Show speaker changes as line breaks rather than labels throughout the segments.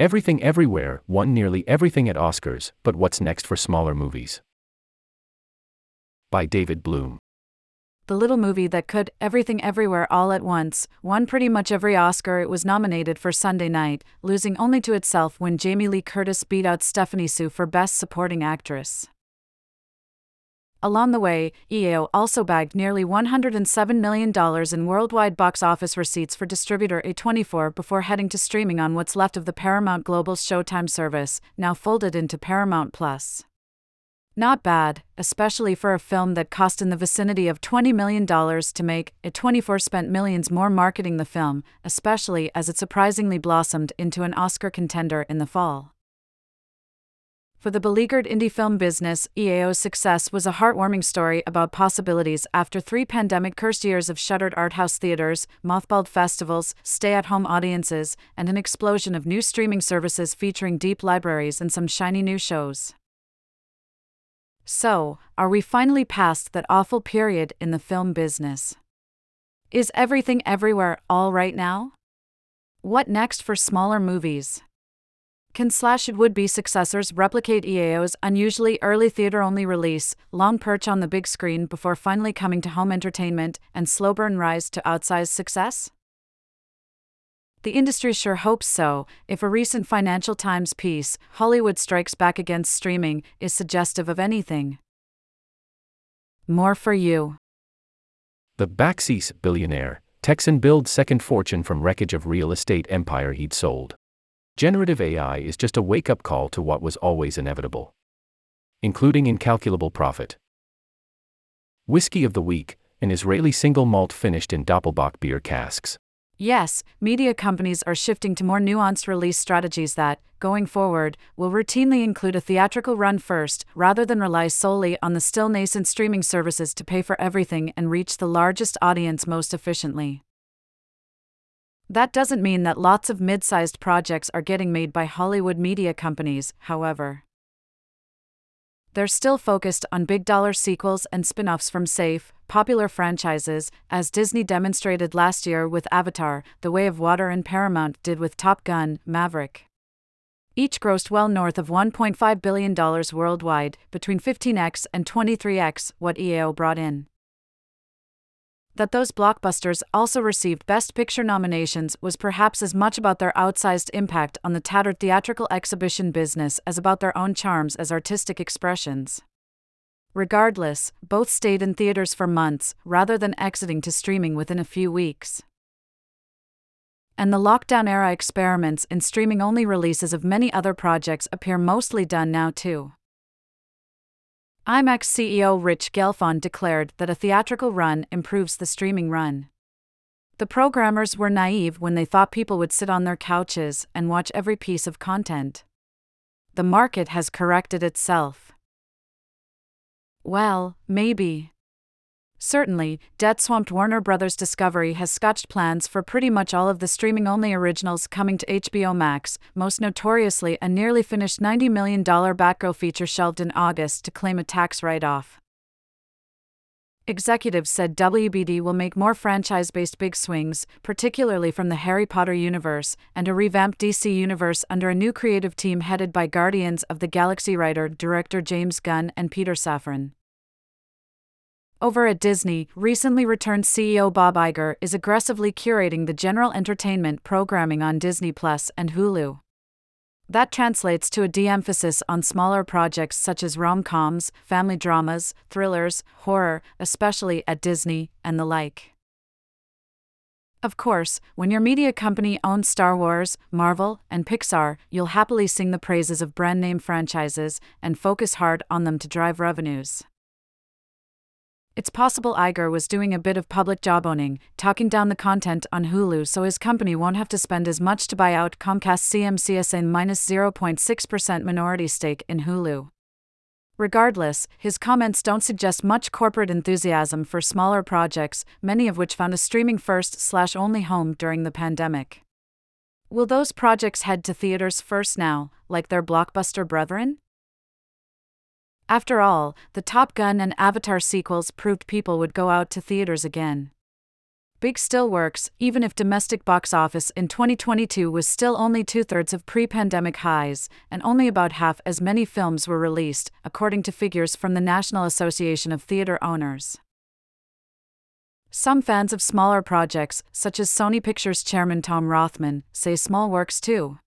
Everything Everywhere won nearly everything at Oscars, but what's next for smaller movies? By David Bloom.
The little movie that could everything everywhere all at once won pretty much every Oscar it was nominated for Sunday night, losing only to itself when Jamie Lee Curtis beat out Stephanie Hsu for Best Supporting Actress. Along the way, EAO also bagged nearly $107 million in worldwide box office receipts for distributor A24 before heading to streaming on what's left of the Paramount Global's Showtime service, now folded into Paramount Plus. Not bad, especially for a film that cost in the vicinity of $20 million to make. A24 spent millions more marketing the film, especially as it surprisingly blossomed into an Oscar contender in the fall. For the beleaguered indie film business, EAO's success was a heartwarming story about possibilities after three pandemic cursed years of shuttered art house theaters, mothballed festivals, stay at home audiences, and an explosion of new streaming services featuring deep libraries and some shiny new shows. So, are we finally past that awful period in the film business? Is everything everywhere all right now? What next for smaller movies? Can slash would be successors replicate EAO's unusually early theater only release, long perch on the big screen before finally coming to home entertainment, and slow burn rise to outsized success? The industry sure hopes so, if a recent Financial Times piece, Hollywood Strikes Back Against Streaming, is suggestive of anything. More for you.
The backseat billionaire, Texan builds second fortune from wreckage of real estate empire he'd sold. Generative AI is just a wake up call to what was always inevitable, including incalculable profit. Whiskey of the Week, an Israeli single malt finished in Doppelbock beer casks.
Yes, media companies are shifting to more nuanced release strategies that, going forward, will routinely include a theatrical run first, rather than rely solely on the still nascent streaming services to pay for everything and reach the largest audience most efficiently. That doesn't mean that lots of mid sized projects are getting made by Hollywood media companies, however. They're still focused on big dollar sequels and spin offs from safe, popular franchises, as Disney demonstrated last year with Avatar, The Way of Water, and Paramount did with Top Gun, Maverick. Each grossed well north of $1.5 billion worldwide, between 15x and 23x what EAO brought in. That those blockbusters also received Best Picture nominations was perhaps as much about their outsized impact on the tattered theatrical exhibition business as about their own charms as artistic expressions. Regardless, both stayed in theaters for months, rather than exiting to streaming within a few weeks. And the lockdown era experiments in streaming only releases of many other projects appear mostly done now, too. IMAX CEO Rich Gelfond declared that a theatrical run improves the streaming run. The programmers were naive when they thought people would sit on their couches and watch every piece of content. The market has corrected itself. Well, maybe. Certainly, debt swamped Warner Bros. Discovery has scotched plans for pretty much all of the streaming only originals coming to HBO Max, most notoriously a nearly finished $90 million Batgirl feature shelved in August to claim a tax write off. Executives said WBD will make more franchise based big swings, particularly from the Harry Potter universe, and a revamped DC universe under a new creative team headed by Guardians of the Galaxy writer director James Gunn and Peter Safran. Over at Disney, recently returned CEO Bob Iger is aggressively curating the general entertainment programming on Disney Plus and Hulu. That translates to a de emphasis on smaller projects such as rom coms, family dramas, thrillers, horror, especially at Disney, and the like. Of course, when your media company owns Star Wars, Marvel, and Pixar, you'll happily sing the praises of brand name franchises and focus hard on them to drive revenues. It's possible Iger was doing a bit of public jawboning, talking down the content on Hulu so his company won't have to spend as much to buy out Comcast CMCSA minus 0.6% minority stake in Hulu. Regardless, his comments don't suggest much corporate enthusiasm for smaller projects, many of which found a streaming first slash only home during the pandemic. Will those projects head to theaters first now, like their blockbuster brethren? After all, the Top Gun and Avatar sequels proved people would go out to theaters again. Big still works, even if domestic box office in 2022 was still only two thirds of pre pandemic highs, and only about half as many films were released, according to figures from the National Association of Theater Owners. Some fans of smaller projects, such as Sony Pictures chairman Tom Rothman, say small works too.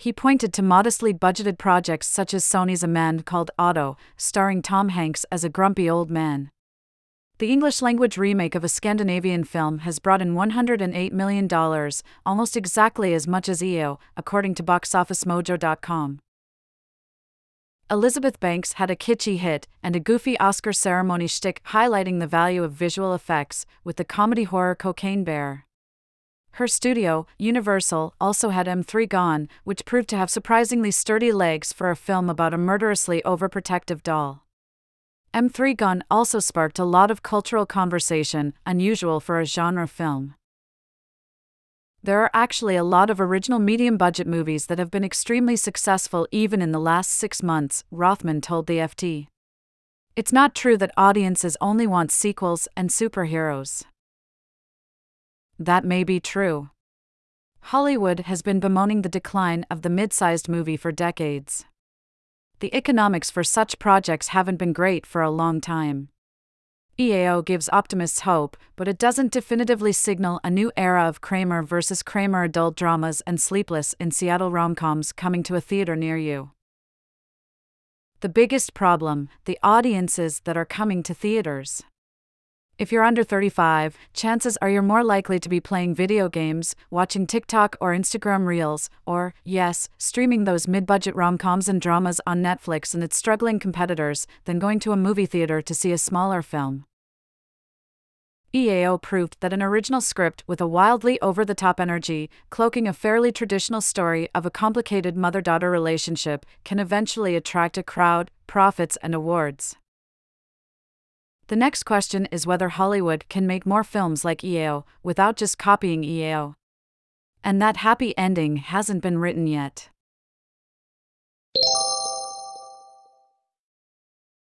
He pointed to modestly budgeted projects such as Sony's A Man Called Otto, starring Tom Hanks as a grumpy old man. The English language remake of a Scandinavian film has brought in $108 million, almost exactly as much as EO, according to BoxOfficeMojo.com. Elizabeth Banks had a kitschy hit and a goofy Oscar ceremony shtick highlighting the value of visual effects with the comedy horror Cocaine Bear. Her studio, Universal, also had M3GAN, which proved to have surprisingly sturdy legs for a film about a murderously overprotective doll. M3GAN also sparked a lot of cultural conversation, unusual for a genre film. There are actually a lot of original medium budget movies that have been extremely successful even in the last six months, Rothman told the FT. It's not true that audiences only want sequels and superheroes. That may be true. Hollywood has been bemoaning the decline of the mid sized movie for decades the economics for such projects haven't been great for a long time. EAO gives optimists hope, but it doesn't definitively signal a new era of Kramer versus Kramer adult dramas and Sleepless in Seattle romcoms coming to a theater near you. The biggest problem the audiences that are coming to theaters. If you're under 35, chances are you're more likely to be playing video games, watching TikTok or Instagram Reels, or, yes, streaming those mid budget rom coms and dramas on Netflix and its struggling competitors, than going to a movie theater to see a smaller film. EAO proved that an original script with a wildly over the top energy, cloaking a fairly traditional story of a complicated mother daughter relationship, can eventually attract a crowd, profits, and awards. The next question is whether Hollywood can make more films like EAO without just copying EAO. And that happy ending hasn't been written yet.